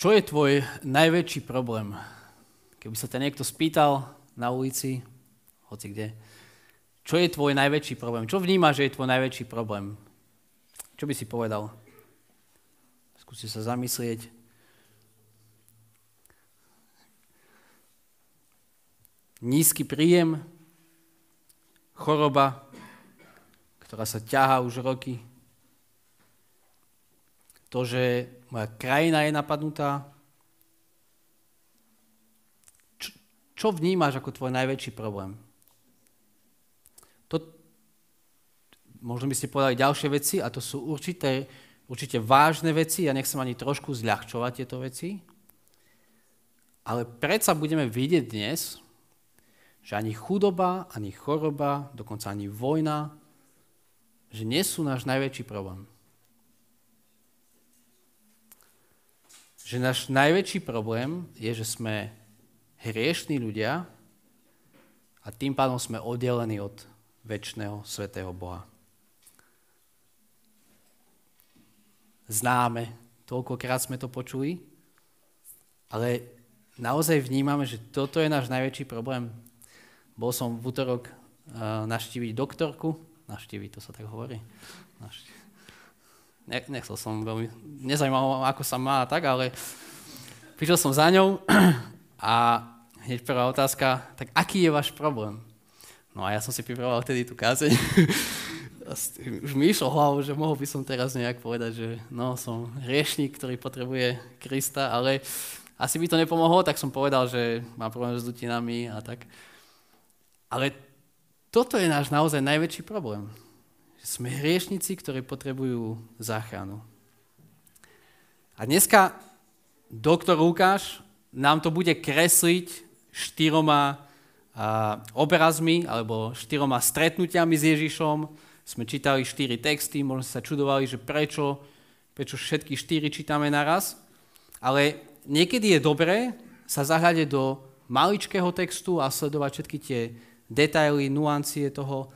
Čo je tvoj najväčší problém? Keby sa ťa niekto spýtal na ulici, hoci kde, čo je tvoj najväčší problém? Čo vnímaš, že je tvoj najväčší problém? Čo by si povedal? Skúsi sa zamyslieť. Nízky príjem, choroba, ktorá sa ťahá už roky, to, že moja krajina je napadnutá. Čo, čo vnímaš ako tvoj najväčší problém? To, možno by ste povedali ďalšie veci a to sú určité, určite vážne veci, ja nechcem ani trošku zľahčovať tieto veci, ale predsa budeme vidieť dnes, že ani chudoba, ani choroba, dokonca ani vojna, že nie sú náš najväčší problém. Že náš najväčší problém je, že sme hriešní ľudia a tým pádom sme oddelení od väčšného svetého Boha. Známe, toľkokrát sme to počuli, ale naozaj vnímame, že toto je náš najväčší problém. Bol som v útorok uh, naštíviť doktorku, naštíviť, to sa tak hovorí, naštíviť nechcel som veľmi, nezajímalo ako sa má a tak, ale prišiel som za ňou a hneď prvá otázka, tak aký je váš problém? No a ja som si pripravoval vtedy tú kázeň. Už mi išlo hlavu, že mohol by som teraz nejak povedať, že no, som hriešnik, ktorý potrebuje Krista, ale asi by to nepomohlo, tak som povedal, že mám problém s dutinami a tak. Ale toto je náš naozaj najväčší problém. Sme hriešnici, ktorí potrebujú záchranu. A dneska doktor Lukáš nám to bude kresliť štyroma obrazmi alebo štyroma stretnutiami s Ježišom. Sme čítali štyri texty, možno sa čudovali, že prečo, prečo všetky štyri čítame naraz. Ale niekedy je dobré sa zahľadiť do maličkého textu a sledovať všetky tie detaily, nuancie toho,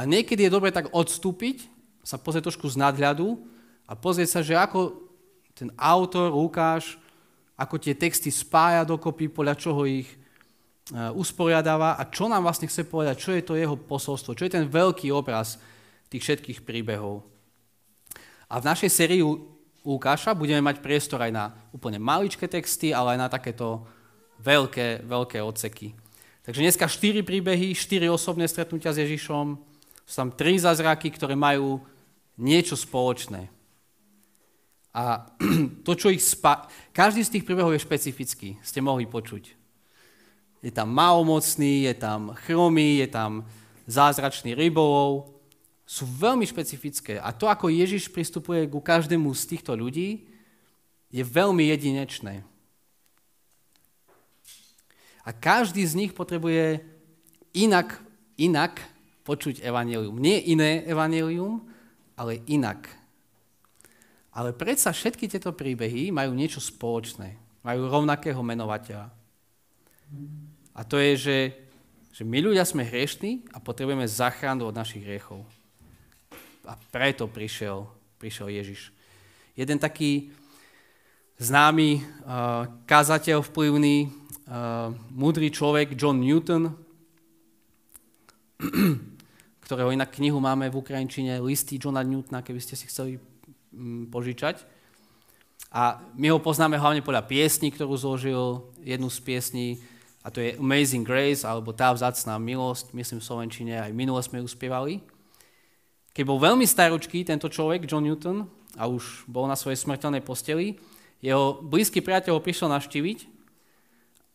a niekedy je dobre tak odstúpiť, sa pozrieť trošku z nadhľadu a pozrieť sa, že ako ten autor, Lukáš, ako tie texty spája dokopy, podľa čoho ich e, usporiadáva a čo nám vlastne chce povedať, čo je to jeho posolstvo, čo je ten veľký obraz tých všetkých príbehov. A v našej sérii Lukáša budeme mať priestor aj na úplne maličké texty, ale aj na takéto veľké, veľké odseky. Takže dneska štyri príbehy, štyri osobné stretnutia s Ježišom, sú tam tri zázraky, ktoré majú niečo spoločné. A to, čo ich spa... Každý z tých príbehov je špecifický, ste mohli počuť. Je tam malomocný, je tam chromý, je tam zázračný rybolov. Sú veľmi špecifické. A to, ako Ježiš pristupuje ku každému z týchto ľudí, je veľmi jedinečné. A každý z nich potrebuje inak, inak počuť evanelium. Nie iné evanelium, ale inak. Ale predsa všetky tieto príbehy majú niečo spoločné. Majú rovnakého menovateľa. A to je, že, že my ľudia sme hriešní a potrebujeme záchranu od našich hriechov. A preto prišiel, prišiel Ježiš. Jeden taký známy uh, kazateľ, vplyvný, uh, múdry človek, John Newton, ktorého inak knihu máme v Ukrajinčine, listy Johna Newtona, keby ste si chceli mm, požičať. A my ho poznáme hlavne podľa piesni, ktorú zložil, jednu z piesní, a to je Amazing Grace, alebo Tá vzácná milosť, myslím v Slovenčine, aj minule sme ju spievali. Keď bol veľmi staročký tento človek, John Newton, a už bol na svojej smrteľnej posteli, jeho blízky priateľ ho prišiel navštíviť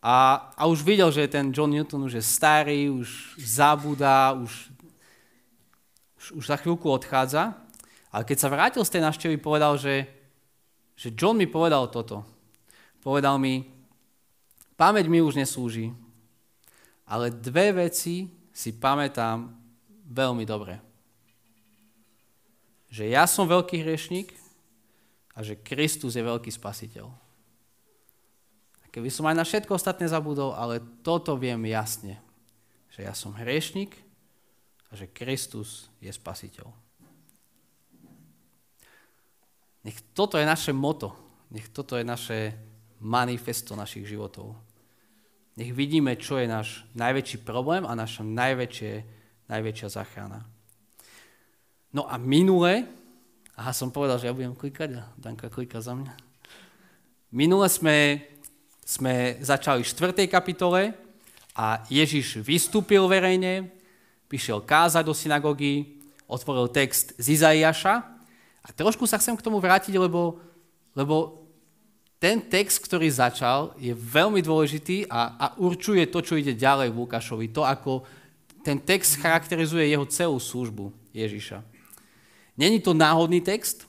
a, a už videl, že ten John Newton už je starý, už zabúda, už už, za chvíľku odchádza, ale keď sa vrátil z tej návštevy, povedal, že, že John mi povedal toto. Povedal mi, pamäť mi už neslúži, ale dve veci si pamätám veľmi dobre. Že ja som veľký hriešnik a že Kristus je veľký spasiteľ. Keby som aj na všetko ostatné zabudol, ale toto viem jasne, že ja som hriešnik a že Kristus je spasiteľ. Nech toto je naše moto, nech toto je naše manifesto našich životov. Nech vidíme, čo je náš najväčší problém a naša najväčšie, najväčšia záchrana. No a minule, aha, som povedal, že ja budem klikať a Danka klika za mňa. Minule sme, sme začali v 4. kapitole a Ježiš vystúpil verejne, prišiel kázať do synagógy, otvoril text z Izaiáša a trošku sa chcem k tomu vrátiť, lebo, lebo ten text, ktorý začal, je veľmi dôležitý a, a určuje to, čo ide ďalej v Lukášovi. To, ako ten text charakterizuje jeho celú službu Ježiša. Není to náhodný text.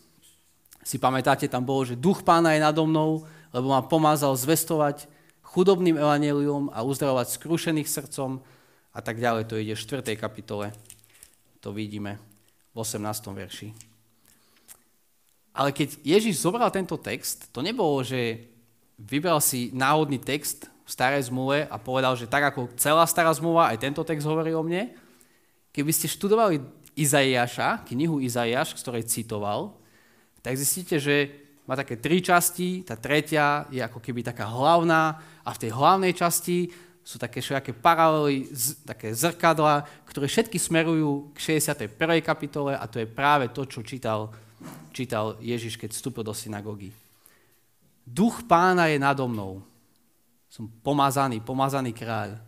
Si pamätáte, tam bolo, že duch pána je nado mnou, lebo ma pomázal zvestovať chudobným evanelium a uzdravovať skrušených srdcom a tak ďalej. To ide v 4. kapitole. To vidíme v 18. verši. Ale keď Ježiš zobral tento text, to nebolo, že vybral si náhodný text v starej zmluve a povedal, že tak ako celá stará zmluva, aj tento text hovorí o mne. Keby ste študovali Izaiáša, knihu Izaiáš, z ktorej citoval, tak zistíte, že má také tri časti, tá tretia je ako keby taká hlavná a v tej hlavnej časti sú také všelijaké paralely, také zrkadla, ktoré všetky smerujú k 61. kapitole a to je práve to, čo čítal čítal Ježiš, keď vstúpil do synagógy. Duch pána je nado mnou. Som pomazaný, pomazaný kráľ.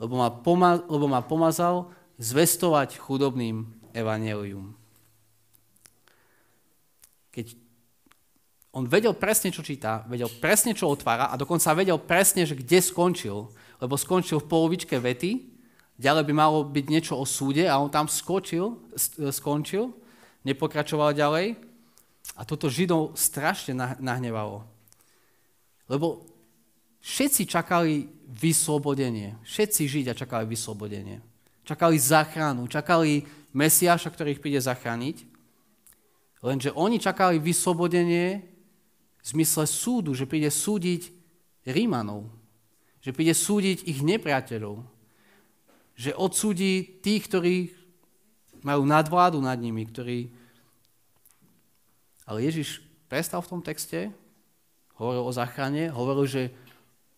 Lebo ma, poma- lebo ma pomazal zvestovať chudobným evanelium. Keď on vedel presne, čo číta, vedel presne, čo otvára a dokonca vedel presne, že kde skončil. Lebo skončil v polovičke vety, ďalej by malo byť niečo o súde a on tam skočil, skončil nepokračoval ďalej. A toto Židov strašne nahnevalo. Lebo všetci čakali vyslobodenie. Všetci Židia čakali vyslobodenie. Čakali záchranu, čakali Mesiáša, ktorý ich príde zachrániť. Lenže oni čakali vyslobodenie v zmysle súdu, že príde súdiť Rímanov. Že príde súdiť ich nepriateľov. Že odsúdi tých, ktorí majú nadvládu nad nimi, ktorí... Ale Ježiš prestal v tom texte, hovoril o záchrane, hovoril, že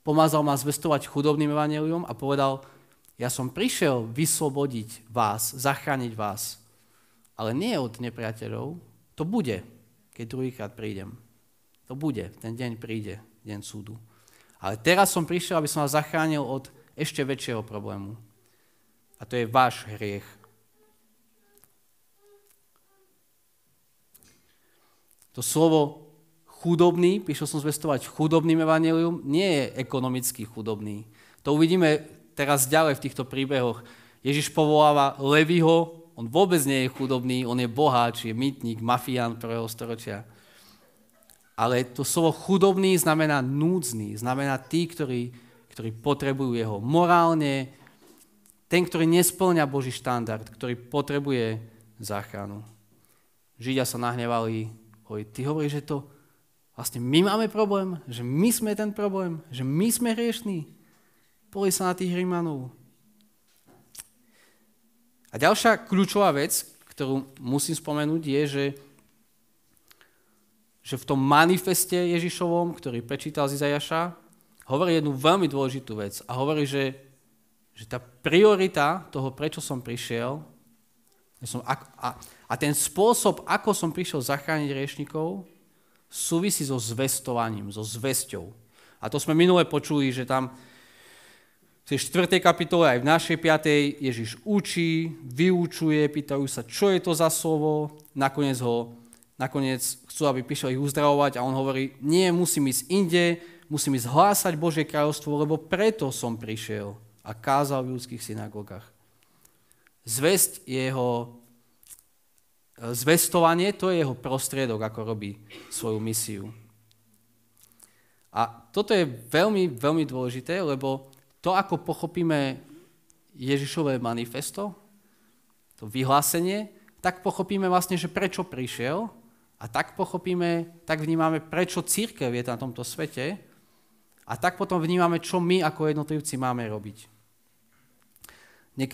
pomazal ma zvestovať chudobným evanelium a povedal, ja som prišiel vyslobodiť vás, zachrániť vás, ale nie od nepriateľov, to bude, keď druhýkrát prídem. To bude, ten deň príde, deň súdu. Ale teraz som prišiel, aby som vás zachránil od ešte väčšieho problému. A to je váš hriech. To slovo chudobný, prišiel som zvestovať chudobným evanelium, nie je ekonomicky chudobný. To uvidíme teraz ďalej v týchto príbehoch. Ježiš povoláva Levyho, on vôbec nie je chudobný, on je boháč, je mytník, mafián prvého storočia. Ale to slovo chudobný znamená núdzný, znamená tí, ktorí, ktorí potrebujú jeho morálne, ten, ktorý nesplňa Boží štandard, ktorý potrebuje záchranu. Židia sa nahnevali Hovorí, ty hovoríš, že to vlastne my máme problém, že my sme ten problém, že my sme hriešní. Poli sa na tých Rímanov. A ďalšia kľúčová vec, ktorú musím spomenúť, je, že, že v tom manifeste Ježišovom, ktorý prečítal z hovorí jednu veľmi dôležitú vec. A hovorí, že, že tá priorita toho, prečo som prišiel, som, a, a, a ten spôsob, ako som prišiel zachrániť riešnikov, súvisí so zvestovaním, so zvesťou. A to sme minule počuli, že tam v tej 4. kapitole aj v našej 5. Ježiš učí, vyučuje, pýtajú sa, čo je to za slovo, nakoniec ho nakoniec chcú, aby prišiel ich uzdravovať a on hovorí, nie, musím ísť inde, musím ísť hlásať Božie kráľovstvo, lebo preto som prišiel a kázal v ľudských synagógach. Zväzť jeho zvestovanie, to je jeho prostriedok, ako robí svoju misiu. A toto je veľmi, veľmi dôležité, lebo to, ako pochopíme Ježišové manifesto, to vyhlásenie, tak pochopíme vlastne, že prečo prišiel a tak pochopíme, tak vnímame, prečo církev je na tomto svete a tak potom vnímame, čo my ako jednotlivci máme robiť.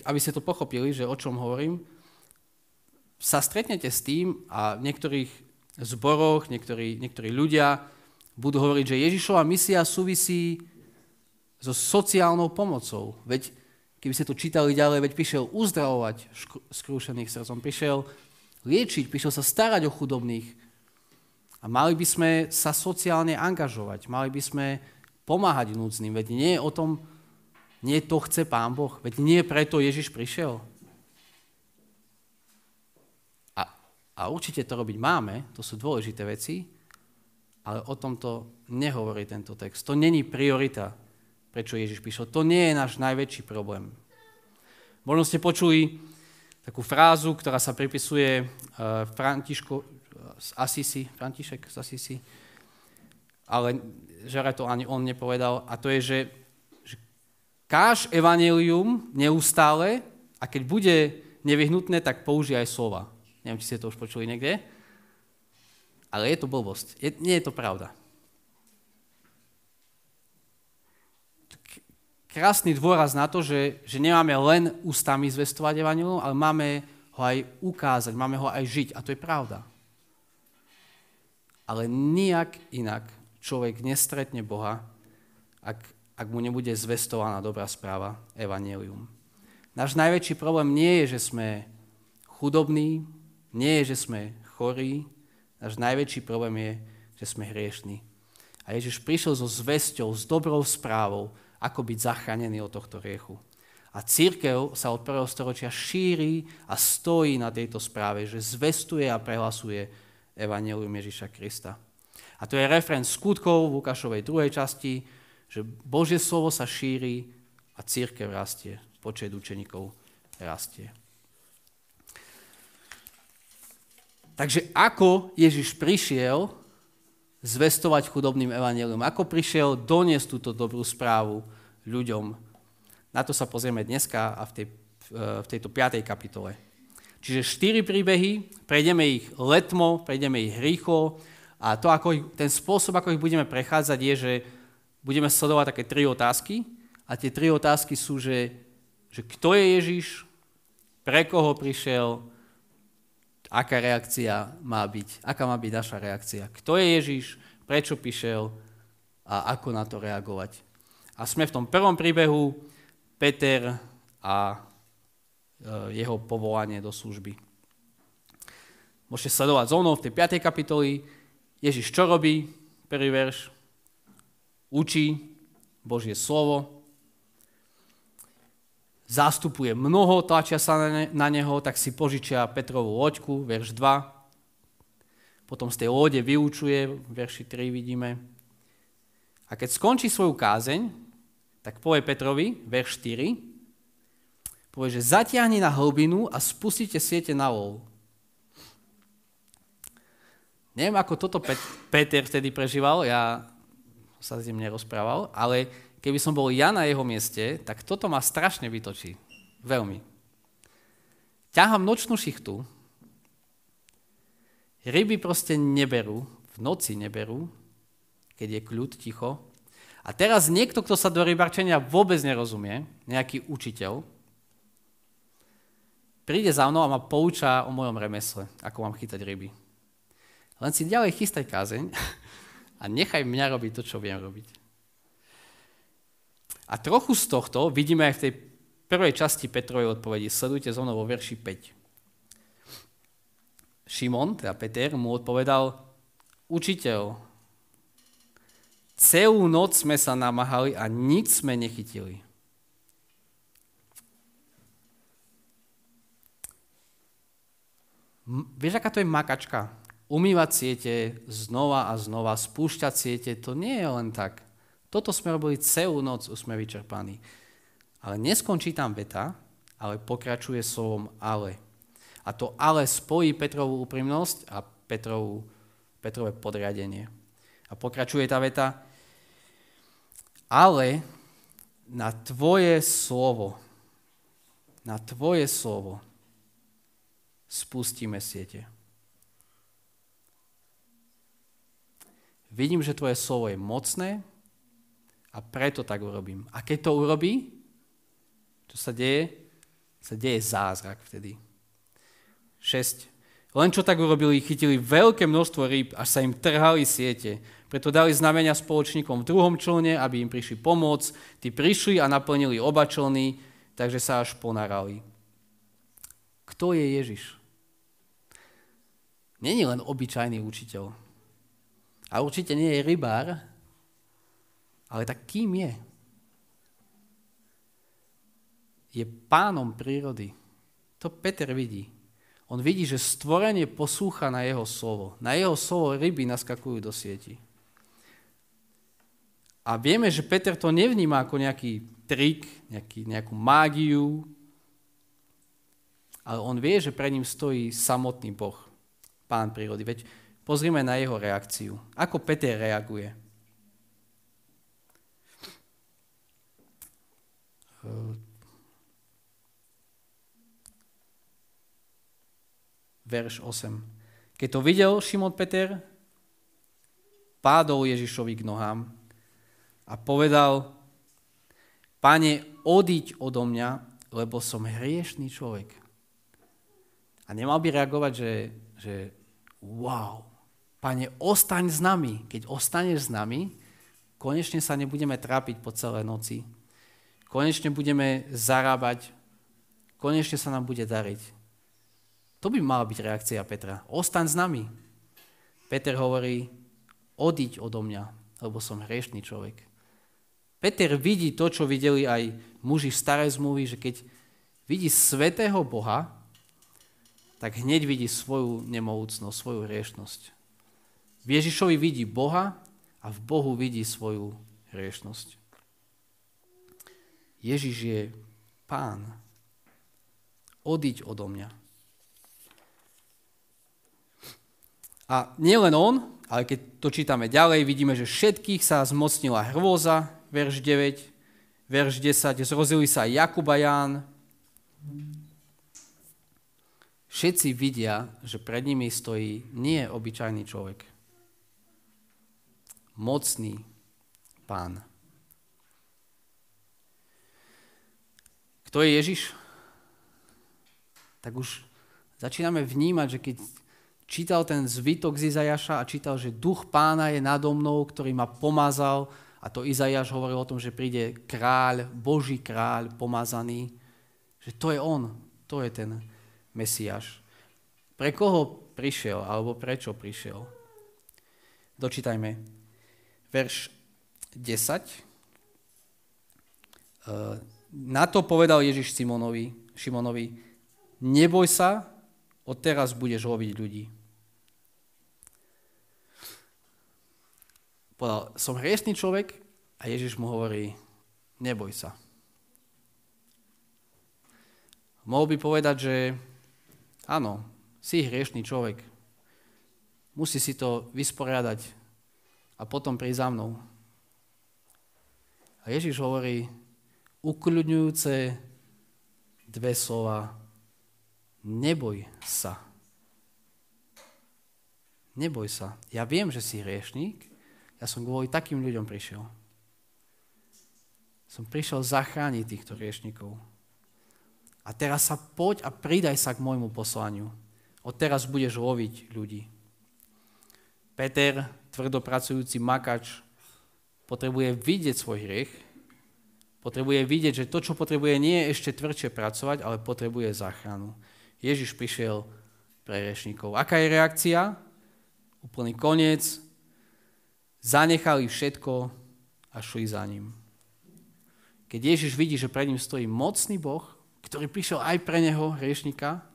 Aby ste to pochopili, že o čom hovorím, sa stretnete s tým a v niektorých zboroch, niektorí, niektorí ľudia budú hovoriť, že Ježišova misia súvisí so sociálnou pomocou. Veď keby ste to čítali ďalej, veď prišiel uzdravovať skrúšených srdcom, prišiel liečiť, prišiel sa starať o chudobných. A mali by sme sa sociálne angažovať, mali by sme pomáhať núdznym, veď nie je o tom, nie to chce Pán Boh, veď nie preto Ježiš prišiel. A, a určite to robiť máme, to sú dôležité veci, ale o tomto nehovorí tento text. To není priorita prečo Ježiš prišiel. To nie je náš najväčší problém. Možno ste počuli takú frázu, ktorá sa pripisuje eh, Františko z Asisi, František z Asisi, ale že to ani on nepovedal, a to je, že, že káž evanelium neustále a keď bude nevyhnutné, tak použij aj slova. Neviem, či ste to už počuli niekde, ale je to blbosť. Je, nie je to pravda. Krásny dôraz na to, že, že nemáme len ústami zvestovať evanilium, ale máme ho aj ukázať, máme ho aj žiť. A to je pravda. Ale nijak inak človek nestretne Boha, ak, ak mu nebude zvestovaná dobrá správa, evanelium. Náš najväčší problém nie je, že sme chudobní, nie je, že sme chorí, náš najväčší problém je, že sme hriešní. A Ježiš prišiel so zvesťou, s dobrou správou, ako byť zachránený od tohto riechu. A církev sa od prvého storočia šíri a stojí na tejto správe, že zvestuje a prehlasuje Evangelium Ježiša Krista. A to je referent skutkov v Lukášovej druhej časti, že Božie slovo sa šíri a církev rastie, počet učeníkov rastie. Takže ako Ježiš prišiel zvestovať chudobným evanelium. Ako prišiel doniesť túto dobrú správu ľuďom. Na to sa pozrieme dneska a v, tej, v tejto 5. kapitole. Čiže štyri príbehy, prejdeme ich letmo, prejdeme ich rýchlo a to, ako ich, ten spôsob, ako ich budeme prechádzať, je, že budeme sledovať také tri otázky a tie tri otázky sú, že, že kto je Ježiš, pre koho prišiel, aká reakcia má byť, aká má byť naša reakcia. Kto je Ježiš, prečo prišiel a ako na to reagovať. A sme v tom prvom príbehu Peter a e, jeho povolanie do služby. Môžete sledovať zónou v tej 5. kapitoli. Ježiš čo robí? Prvý verš. Učí Božie slovo, zastupuje mnoho, tlačia sa na, ne, na neho, tak si požičia Petrovú loďku, verš 2. Potom z tej lode vyučuje, verši 3 vidíme. A keď skončí svoju kázeň, tak povie Petrovi, verš 4, povie, že zatiahni na hlbinu a spustite siete na lov. Neviem, ako toto Pet- Peter vtedy prežíval, ja sa s ním nerozprával, ale keby som bol ja na jeho mieste, tak toto ma strašne vytočí. Veľmi. Ťahám nočnú šichtu, ryby proste neberú, v noci neberú, keď je kľud, ticho. A teraz niekto, kto sa do rybarčenia vôbec nerozumie, nejaký učiteľ, príde za mnou a ma poučá o mojom remesle, ako mám chytať ryby. Len si ďalej chystaj kázeň a nechaj mňa robiť to, čo viem robiť. A trochu z tohto vidíme aj v tej prvej časti Petrovej odpovedi. Sledujte zo mnou vo verši 5. Šimon, teda Peter, mu odpovedal, učiteľ, celú noc sme sa namáhali a nič sme nechytili. Vieš, aká to je makačka? Umývať siete znova a znova, spúšťať siete, to nie je len tak. Toto sme robili celú noc, už sme vyčerpaní. Ale neskončí tam veta, ale pokračuje slovom ale. A to ale spojí Petrovú úprimnosť a Petrovú, Petrové podriadenie. A pokračuje tá veta, ale na tvoje slovo, na tvoje slovo spustíme siete. Vidím, že tvoje slovo je mocné, a preto tak urobím. A keď to urobí, čo sa deje? Sa deje zázrak vtedy. 6. Len čo tak urobili, chytili veľké množstvo rýb, až sa im trhali siete. Preto dali znamenia spoločníkom v druhom člne, aby im prišli pomôcť. Tí prišli a naplnili oba člny, takže sa až ponarali. Kto je Ježiš? Není len obyčajný učiteľ. A určite nie je rybár, ale tak kým je? Je pánom prírody. To Peter vidí. On vidí, že stvorenie poslúcha na jeho slovo. Na jeho slovo ryby naskakujú do sieti. A vieme, že Peter to nevníma ako nejaký trik, nejaký, nejakú mágiu, ale on vie, že pred ním stojí samotný Boh, pán prírody. Veď pozrime na jeho reakciu. Ako Peter reaguje? Verš 8. Keď to videl Šimon Peter, pádol Ježišovi k nohám a povedal, pane, odiť odo mňa, lebo som hriešný človek. A nemal by reagovať, že, že wow, pane, ostaň s nami. Keď ostaneš s nami, konečne sa nebudeme trápiť po celé noci. Konečne budeme zarábať, konečne sa nám bude dariť. To by mala byť reakcia Petra. Ostaň s nami. Peter hovorí, odiť odo mňa, lebo som hriešný človek. Peter vidí to, čo videli aj muži v starej zmluvy, že keď vidí svetého Boha, tak hneď vidí svoju nemohúcnosť, svoju hriešnosť. V Ježišovi vidí Boha a v Bohu vidí svoju hriešnosť. Ježiš je pán. Odiť odo mňa. A nielen on, ale keď to čítame ďalej, vidíme, že všetkých sa zmocnila hrôza, verš 9, verš 10, zrozili sa Jakub a Ján. Všetci vidia, že pred nimi stojí nie obyčajný človek. Mocný pán. Kto je Ježiš? Tak už začíname vnímať, že keď čítal ten zvytok z Izajaša a čítal, že duch pána je nado mnou, ktorý ma pomazal a to Izajaš hovoril o tom, že príde kráľ, Boží kráľ pomazaný, že to je on, to je ten Mesiáš. Pre koho prišiel alebo prečo prišiel? Dočítajme. Verš 10. E, na to povedal Ježiš Simonovi, Šimonovi, neboj sa, odteraz budeš loviť ľudí. Povedal, som hriešný človek a Ježiš mu hovorí, neboj sa. Mohol by povedať, že áno, si hriešný človek. Musí si to vysporiadať a potom prísť za mnou. A Ježiš hovorí ukľudňujúce dve slova. Neboj sa. Neboj sa. Ja viem, že si hriešník, ja som kvôli takým ľuďom prišiel. Som prišiel zachrániť týchto riešnikov. A teraz sa poď a pridaj sa k môjmu poslaniu. Od teraz budeš loviť ľudí. Peter, tvrdopracujúci makač, potrebuje vidieť svoj hriech, potrebuje vidieť, že to, čo potrebuje, nie je ešte tvrdšie pracovať, ale potrebuje záchranu. Ježiš prišiel pre riešnikov. Aká je reakcia? Úplný koniec, zanechali všetko a šli za ním. Keď Ježiš vidí, že pred ním stojí mocný Boh, ktorý prišiel aj pre neho, hriešnika,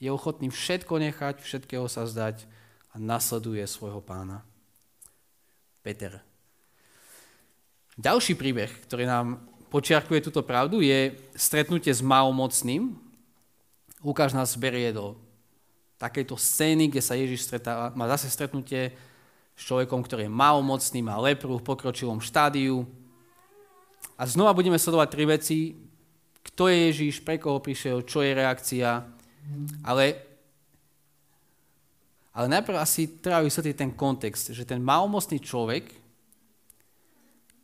je ochotný všetko nechať, všetkého sa zdať a nasleduje svojho pána. Peter. Ďalší príbeh, ktorý nám počiarkuje túto pravdu, je stretnutie s malomocným. Lukáš nás berie do takejto scény, kde sa Ježiš stretáva, má zase stretnutie s človekom, ktorý je malomocný, má lepru v pokročilom štádiu. A znova budeme sledovať tri veci. Kto je Ježiš, pre koho prišiel, čo je reakcia. Ale, ale najprv asi treba vysvetliť ten kontext, že ten malomocný človek,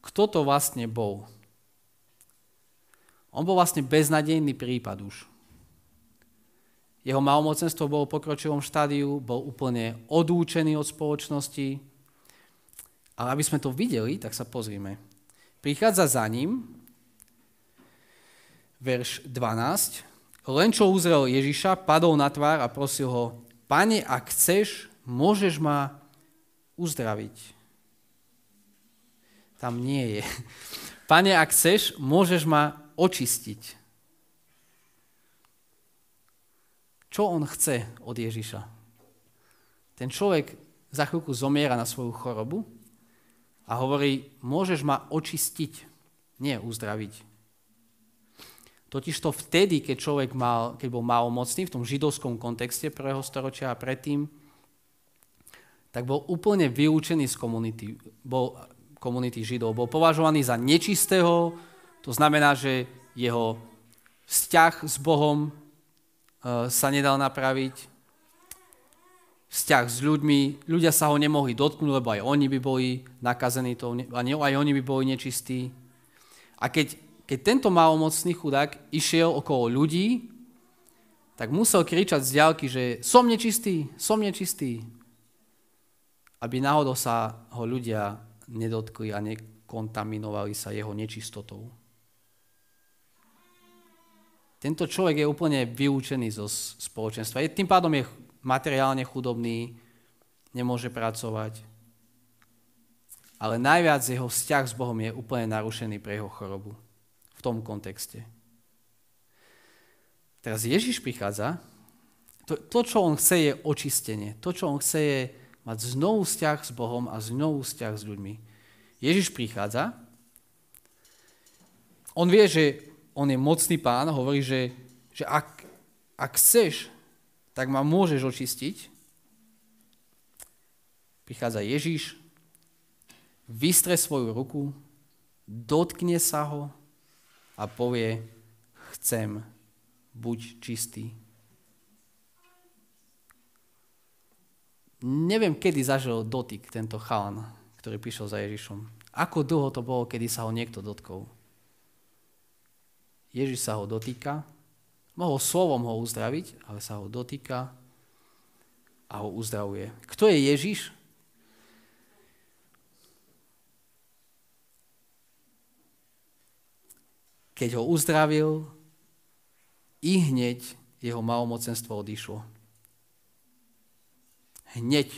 kto to vlastne bol? On bol vlastne beznadejný prípad už. jeho malomocenstvo bolo v pokročilom štádiu, bol úplne odúčený od spoločnosti. Ale aby sme to videli, tak sa pozrime. Prichádza za ním, verš 12, len čo uzrel Ježiša, padol na tvár a prosil ho, pane, ak chceš, môžeš ma uzdraviť. Tam nie je. Pane, ak chceš, môžeš ma očistiť. Čo on chce od Ježiša? Ten človek za chvíľku zomiera na svoju chorobu a hovorí, môžeš ma očistiť, nie uzdraviť. Totiž to vtedy, keď človek mal, keď bol malomocný v tom židovskom kontexte prvého storočia a predtým, tak bol úplne vylúčený z komunity, bol, komunity židov. Bol považovaný za nečistého, to znamená, že jeho vzťah s Bohom e, sa nedal napraviť, vzťah s ľuďmi, ľudia sa ho nemohli dotknúť, lebo aj oni by boli nakazení, to, aj oni by boli nečistí. A keď keď tento malomocný chudák išiel okolo ľudí, tak musel kričať z diálky, že som nečistý, som nečistý. Aby náhodou sa ho ľudia nedotkli a nekontaminovali sa jeho nečistotou. Tento človek je úplne vylúčený zo spoločenstva. Tým pádom je materiálne chudobný, nemôže pracovať. Ale najviac jeho vzťah s Bohom je úplne narušený pre jeho chorobu v tom kontexte. Teraz Ježiš prichádza, to, to, čo on chce, je očistenie. To, čo on chce, je mať znovu vzťah s Bohom a znovu vzťah s ľuďmi. Ježiš prichádza, on vie, že on je mocný pán, hovorí, že, že ak, ak chceš, tak ma môžeš očistiť. Prichádza Ježiš, vystre svoju ruku, dotkne sa ho a povie, chcem, buď čistý. Neviem, kedy zažil dotyk tento chalan, ktorý prišiel za Ježišom. Ako dlho to bolo, kedy sa ho niekto dotkol. Ježiš sa ho dotýka, mohol slovom ho uzdraviť, ale sa ho dotýka a ho uzdravuje. Kto je Ježiš? Keď ho uzdravil, i hneď jeho malomocenstvo odišlo. Hneď.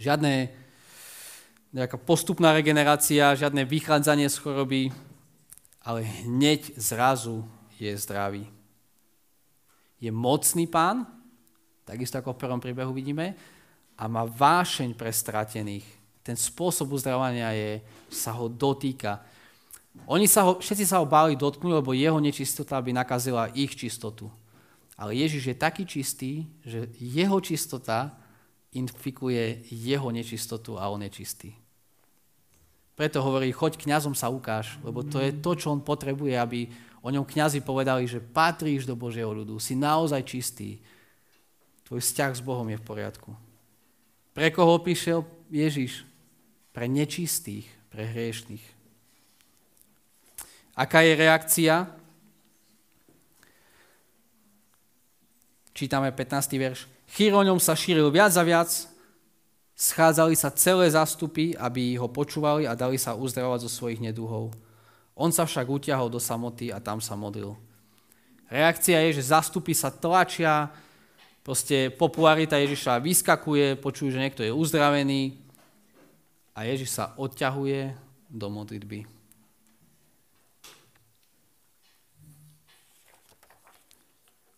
Žiadne nejaká postupná regenerácia, žiadne vychádzanie z choroby, ale hneď zrazu je zdravý. Je mocný pán, takisto ako v prvom príbehu vidíme, a má vášeň pre stratených. Ten spôsob uzdravania je, sa ho dotýka. Oni sa ho, všetci sa ho báli dotknúť, lebo jeho nečistota by nakazila ich čistotu. Ale Ježiš je taký čistý, že jeho čistota infikuje jeho nečistotu a on je čistý. Preto hovorí, choď kňazom sa ukáž, lebo to je to, čo on potrebuje, aby o ňom kňazi povedali, že patríš do Božieho ľudu, si naozaj čistý. Tvoj vzťah s Bohom je v poriadku. Pre koho prišiel Ježiš? Pre nečistých, pre hriešných. Aká je reakcia? Čítame 15. verš. Chýr o ňom sa šíril viac a viac, schádzali sa celé zástupy, aby ho počúvali a dali sa uzdravovať zo svojich neduhov. On sa však utiahol do samoty a tam sa modlil. Reakcia je, že zástupy sa tlačia, proste popularita Ježiša vyskakuje, počujú, že niekto je uzdravený a Ježiš sa odťahuje do modlitby.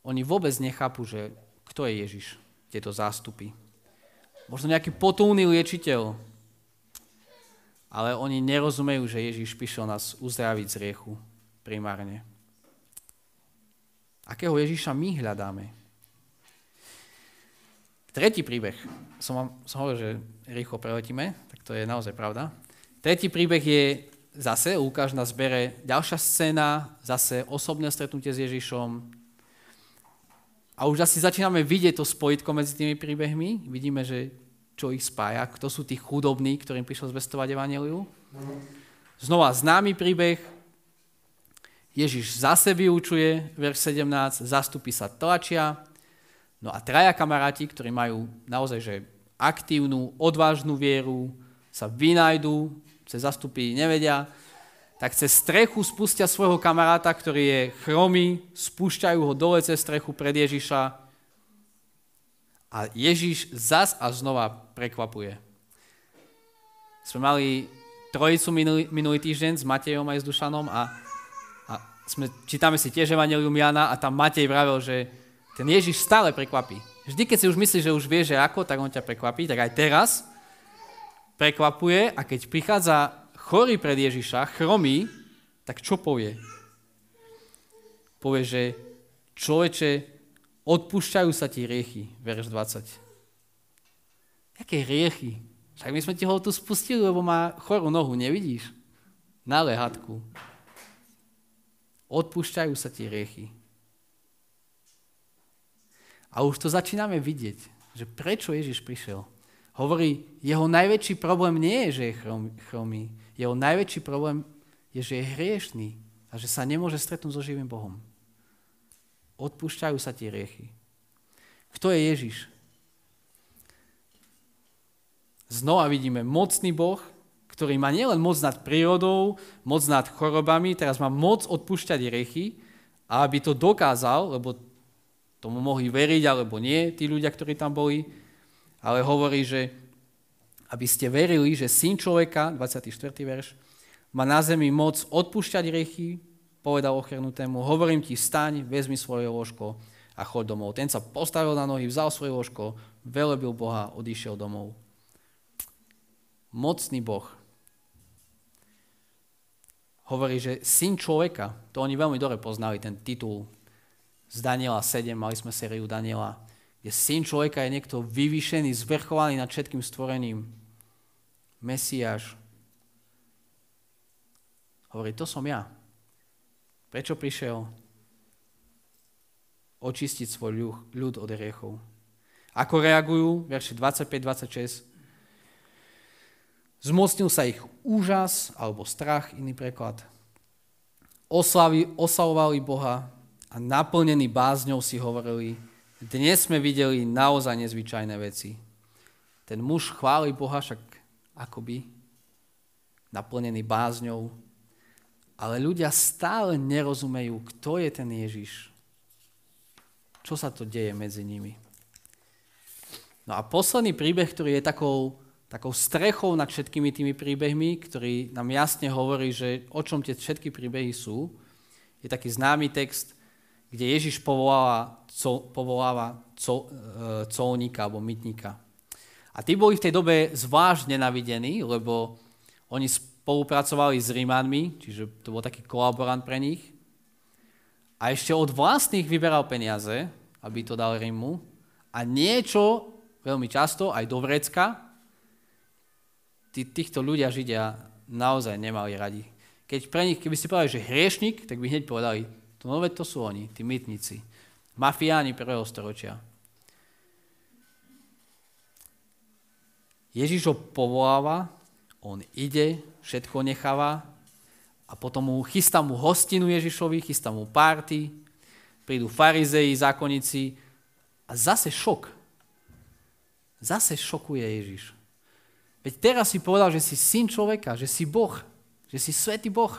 Oni vôbec nechápu, že kto je Ježiš, tieto zástupy. Možno nejaký potulný liečiteľ, ale oni nerozumejú, že Ježiš prišiel nás uzdraviť z riechu primárne. Akého Ježiša my hľadáme? Tretí príbeh, som vám som hovoril, že rýchlo preletíme, tak to je naozaj pravda. Tretí príbeh je zase, Lukáš nás bere ďalšia scéna, zase osobné stretnutie s Ježišom, a už asi začíname vidieť to spojitko medzi tými príbehmi. Vidíme, že čo ich spája, kto sú tí chudobní, ktorým prišlo zvestovať Evangeliu. Znova známy príbeh. Ježiš zase vyučuje, verš 17, zastupy sa tlačia, no a traja kamaráti, ktorí majú naozaj že aktívnu, odvážnu vieru, sa vynajdu, cez zastupy nevedia, tak cez strechu spustia svojho kamaráta, ktorý je chromý, spúšťajú ho dole cez strechu pred Ježiša a Ježiš zas a znova prekvapuje. Sme mali trojicu minulý, minulý týždeň s Matejom aj s Dušanom a sme, čítame si tiež Evangelium Jana a tam Matej vravel, že ten Ježiš stále prekvapí. Vždy, keď si už myslíš, že už vie, že ako, tak on ťa prekvapí, tak aj teraz prekvapuje a keď prichádza chorý pred Ježiša, chromý, tak čo povie? Povie, že človeče, odpúšťajú sa ti riechy, verš 20. Jaké riechy? Však my sme ti ho tu spustili, lebo má chorú nohu, nevidíš? Na lehatku odpúšťajú sa ti riechy. A už to začíname vidieť, že prečo Ježiš prišiel. Hovorí, jeho najväčší problém nie je, že je chromý. Jeho najväčší problém je, že je hriešný a že sa nemôže stretnúť so živým Bohom. Odpúšťajú sa ti riechy. Kto je Ježiš? Znova vidíme mocný Boh, ktorý má nielen moc nad prírodou, moc nad chorobami, teraz má moc odpúšťať riechy a aby to dokázal, lebo tomu mohli veriť alebo nie, tí ľudia, ktorí tam boli, ale hovorí, že aby ste verili, že syn človeka, 24. verš, má na zemi moc odpúšťať riechy, povedal ochrnutému, hovorím ti, staň, vezmi svoje ložko a choď domov. Ten sa postavil na nohy, vzal svoje ložko, velebil Boha, odišiel domov. Mocný Boh, hovorí, že syn človeka, to oni veľmi dobre poznali, ten titul z Daniela 7, mali sme sériu Daniela, kde syn človeka je niekto vyvýšený, zvrchovaný nad všetkým stvorením. Mesiáš. Hovorí, to som ja. Prečo prišiel? Očistiť svoj ľud od riechov. Ako reagujú? Verši 25-26. Zmocnil sa ich úžas alebo strach, iný preklad. Oslavi, oslavovali Boha a naplnení bázňou si hovorili, dnes sme videli naozaj nezvyčajné veci. Ten muž chváli Boha však akoby naplnený bázňou, ale ľudia stále nerozumejú, kto je ten Ježiš. Čo sa to deje medzi nimi. No a posledný príbeh, ktorý je takou takou strechou nad všetkými tými príbehmi, ktorý nám jasne hovorí, že o čom tie všetky príbehy sú. Je taký známy text, kde Ježiš povoláva, co, povoláva co, e, colníka alebo mytníka. A tí boli v tej dobe zvlášť nenavidení, lebo oni spolupracovali s Rímanmi, čiže to bol taký kolaborant pre nich. A ešte od vlastných vyberal peniaze, aby to dal Rímu. A niečo, veľmi často, aj do vrecka, tí, týchto ľudia, Židia, naozaj nemali radi. Keď pre nich, keby si povedali, že hriešnik, tak by hneď povedali, to no to sú oni, tí mytníci. Mafiáni prvého storočia. Ježiš ho povoláva, on ide, všetko necháva a potom mu chystá mu hostinu Ježišovi, chystá mu párty, prídu farizei, zákonníci a zase šok. Zase šokuje Ježiš. Veď teraz si povedal, že si syn človeka, že si Boh, že si svetý Boh.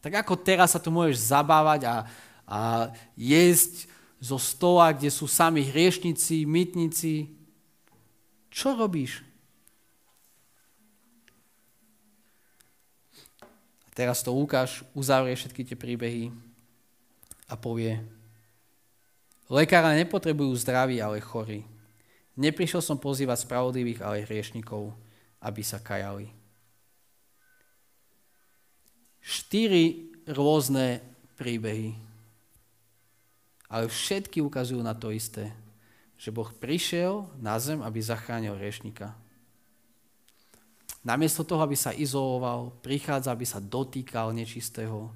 Tak ako teraz sa tu môžeš zabávať a, a jesť zo stola, kde sú sami hriešnici, mytníci. Čo robíš? Teraz to Lukáš uzavrie všetky tie príbehy a povie, lekára nepotrebujú zdraví, ale chorí. Neprišiel som pozývať spravodlivých, ale hriešnikov aby sa kajali. Štyri rôzne príbehy, ale všetky ukazujú na to isté, že Boh prišiel na zem, aby zachránil riešnika. Namiesto toho, aby sa izoloval, prichádza, aby sa dotýkal nečistého,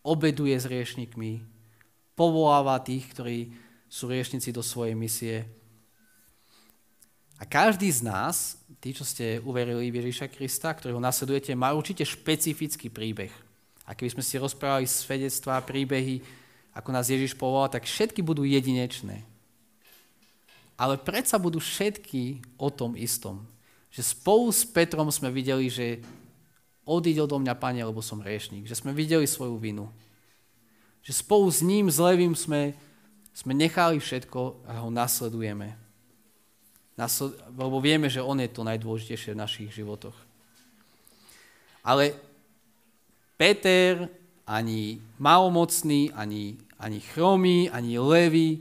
obeduje s riešnikmi, povoláva tých, ktorí sú riešnici do svojej misie. A každý z nás tí, čo ste uverili v Ježíša Krista, ktorého nasledujete, má určite špecifický príbeh. A keby sme si rozprávali svedectvá, príbehy, ako nás Ježiš povolal, tak všetky budú jedinečné. Ale predsa budú všetky o tom istom. Že spolu s Petrom sme videli, že odíď do mňa, Pane, lebo som riešnik. Že sme videli svoju vinu. Že spolu s ním, s Levým, sme, sme nechali všetko a ho nasledujeme. Nasled, lebo vieme, že on je to najdôležitejšie v našich životoch. Ale Peter, ani malomocný, ani, ani chromý, ani levý,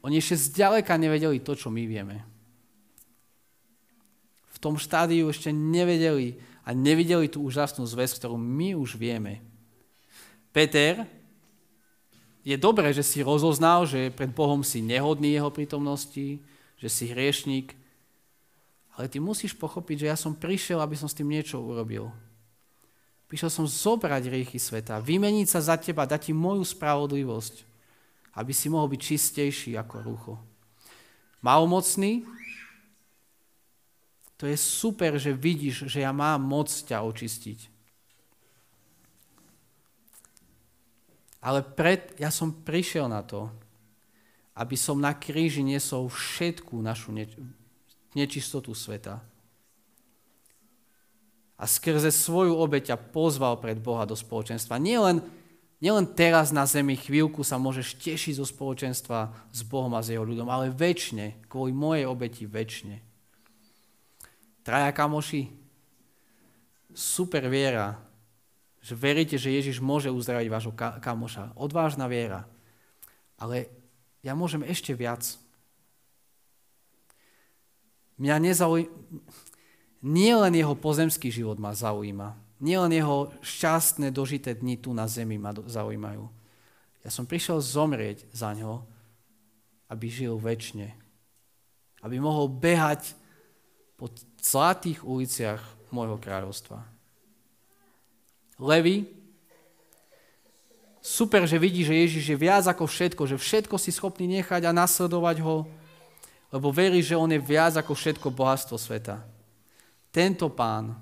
oni ešte zďaleka nevedeli to, čo my vieme. Tom štádiu ešte nevedeli a nevideli tú úžasnú zväz, ktorú my už vieme. Peter, je dobré, že si rozoznal, že pred Bohom si nehodný jeho prítomnosti, že si hriešník, ale ty musíš pochopiť, že ja som prišiel, aby som s tým niečo urobil. Prišiel som zobrať riechy sveta, vymeniť sa za teba, dať ti moju spravodlivosť aby si mohol byť čistejší ako rucho. Malomocný, to je super, že vidíš, že ja mám moc ťa očistiť. Ale pred, ja som prišiel na to, aby som na kríži nesol všetku našu nečistotu sveta. A skrze svoju obeťa pozval pred Boha do spoločenstva. Nie len Nielen teraz na zemi chvíľku sa môžeš tešiť zo spoločenstva s Bohom a s jeho ľudom, ale väčšine, kvôli mojej obeti väčšine. Traja kamoši, super viera, že veríte, že Ježiš môže uzdraviť vášho kamoša. Odvážna viera. Ale ja môžem ešte viac. Mňa nezaujíma... Nie len jeho pozemský život ma zaujíma, Nielen jeho šťastné dožité dni tu na zemi ma zaujímajú. Ja som prišiel zomrieť za ňo, aby žil väčšine. Aby mohol behať po zlatých uliciach môjho kráľovstva. Levi, super, že vidí, že Ježiš je viac ako všetko, že všetko si schopný nechať a nasledovať ho, lebo verí, že on je viac ako všetko bohatstvo sveta. Tento pán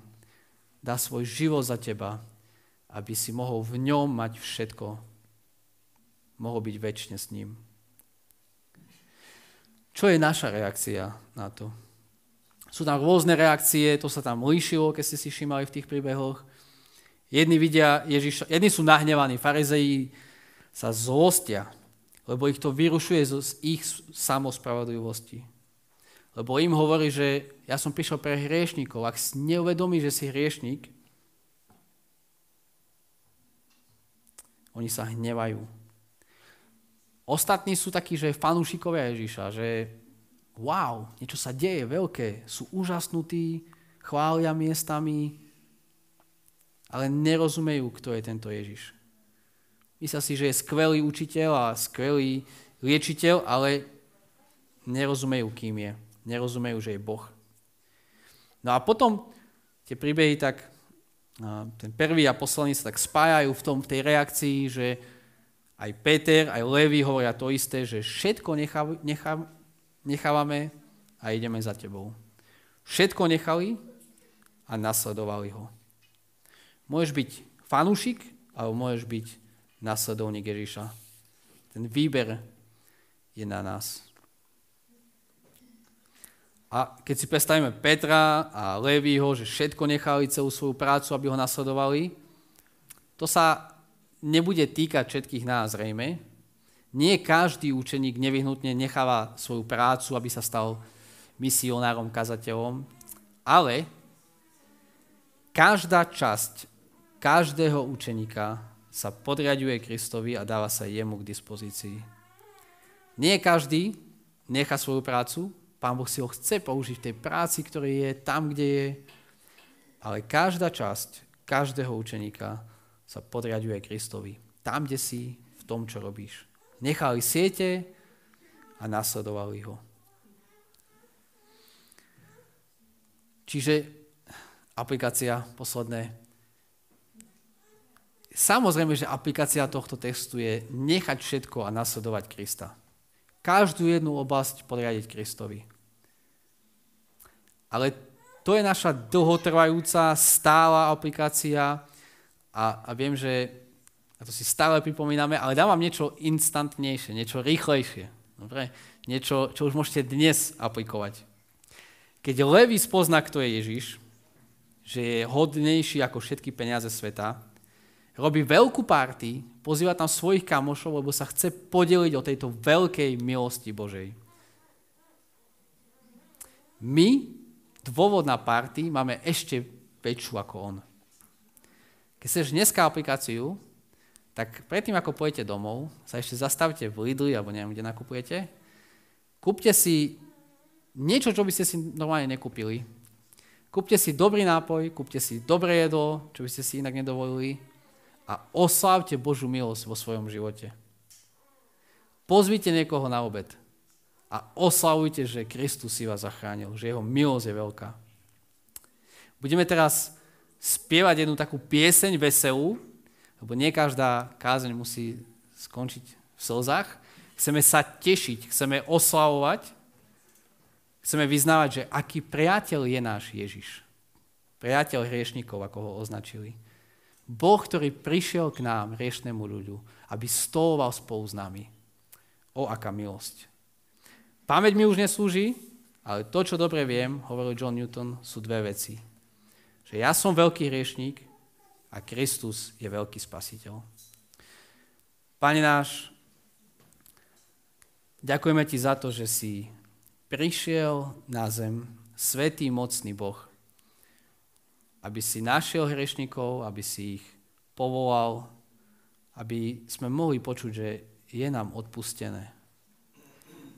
dá svoj život za teba, aby si mohol v ňom mať všetko. Mohol byť väčšine s ním. Čo je naša reakcia na to? Sú tam rôzne reakcie, to sa tam líšilo, keď ste si všimali v tých príbehoch. Jedni vidia Ježiša, jedni sú nahnevaní, farizeji sa zlostia, lebo ich to vyrušuje z ich samospravodlivosti. Lebo im hovorí, že ja som prišiel pre hriešnikov. Ak si neuvedomí, že si hriešnik, oni sa hnevajú. Ostatní sú takí, že fanúšikovia Ježiša, že wow, niečo sa deje veľké, sú úžasnutí, chvália miestami, ale nerozumejú, kto je tento Ježiš. Myslia si, že je skvelý učiteľ a skvelý liečiteľ, ale nerozumejú, kým je nerozumejú, že je Boh. No a potom tie príbehy tak, ten prvý a posledný sa tak spájajú v, tom, v tej reakcii, že aj Peter, aj Levi hovoria to isté, že všetko nechav, nechav, nechávame a ideme za tebou. Všetko nechali a nasledovali ho. Môžeš byť fanúšik, alebo môžeš byť nasledovník Ježiša. Ten výber je na nás. A keď si predstavíme Petra a Levího, že všetko nechali celú svoju prácu, aby ho nasledovali, to sa nebude týkať všetkých nás zrejme. Nie každý učeník nevyhnutne necháva svoju prácu, aby sa stal misionárom, kazateľom, ale každá časť každého učeníka sa podriaduje Kristovi a dáva sa jemu k dispozícii. Nie každý nechá svoju prácu, Pán Boh si ho chce použiť v tej práci, ktorý je tam, kde je. Ale každá časť každého učeníka sa podriaduje Kristovi. Tam, kde si, v tom, čo robíš. Nechali siete a nasledovali ho. Čiže aplikácia posledné. Samozrejme, že aplikácia tohto textu je nechať všetko a nasledovať Krista. Každú jednu oblasť podriadiť Kristovi. Ale to je naša dlhotrvajúca, stála aplikácia a, a viem, že A to si stále pripomíname, ale dávam niečo instantnejšie, niečo rýchlejšie. Dobre? Niečo, čo už môžete dnes aplikovať. Keď Levi spozná, kto je Ježiš, že je hodnejší ako všetky peniaze sveta, robí veľkú party, pozýva tam svojich kamošov, lebo sa chce podeliť o tejto veľkej milosti Božej. My, dôvod na party, máme ešte väčšiu ako on. Keď chceš dneska aplikáciu, tak predtým, ako pojete domov, sa ešte zastavte v Lidli, alebo neviem, kde nakupujete, kúpte si niečo, čo by ste si normálne nekúpili. Kúpte si dobrý nápoj, kúpte si dobré jedlo, čo by ste si inak nedovolili a oslávte Božú milosť vo svojom živote. Pozvite niekoho na obed a oslavujte, že Kristus si vás zachránil, že jeho milosť je veľká. Budeme teraz spievať jednu takú pieseň veselú, lebo nie každá kázeň musí skončiť v slzách. Chceme sa tešiť, chceme oslavovať, chceme vyznávať, že aký priateľ je náš Ježiš. Priateľ hriešnikov, ako ho označili. Boh, ktorý prišiel k nám, hriešnemu ľudu, aby stoloval spolu s nami. O, aká milosť. Pamäť mi už neslúži, ale to, čo dobre viem, hovoril John Newton, sú dve veci že ja som veľký hriešník a Kristus je veľký spasiteľ. Pane náš, ďakujeme Ti za to, že si prišiel na zem, svetý, mocný Boh, aby si našiel hriešnikov, aby si ich povolal, aby sme mohli počuť, že je nám odpustené.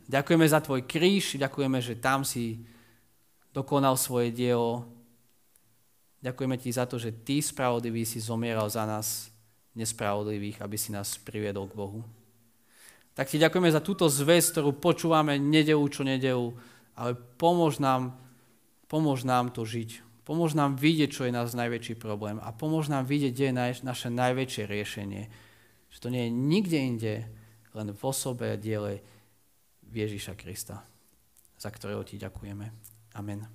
Ďakujeme za Tvoj kríž, ďakujeme, že tam si dokonal svoje dielo, Ďakujeme ti za to, že ty, spravodlivý, si zomieral za nás, nespravodlivých, aby si nás priviedol k Bohu. Tak ti ďakujeme za túto zväz, ktorú počúvame nedelu čo nedelu, ale pomôž nám, pomôž nám to žiť. Pomôž nám vidieť, čo je náš najväčší problém a pomôž nám vidieť, kde je naše najväčšie riešenie. Že to nie je nikde inde, len v osobe a diele Ježiša Krista, za ktorého ti ďakujeme. Amen.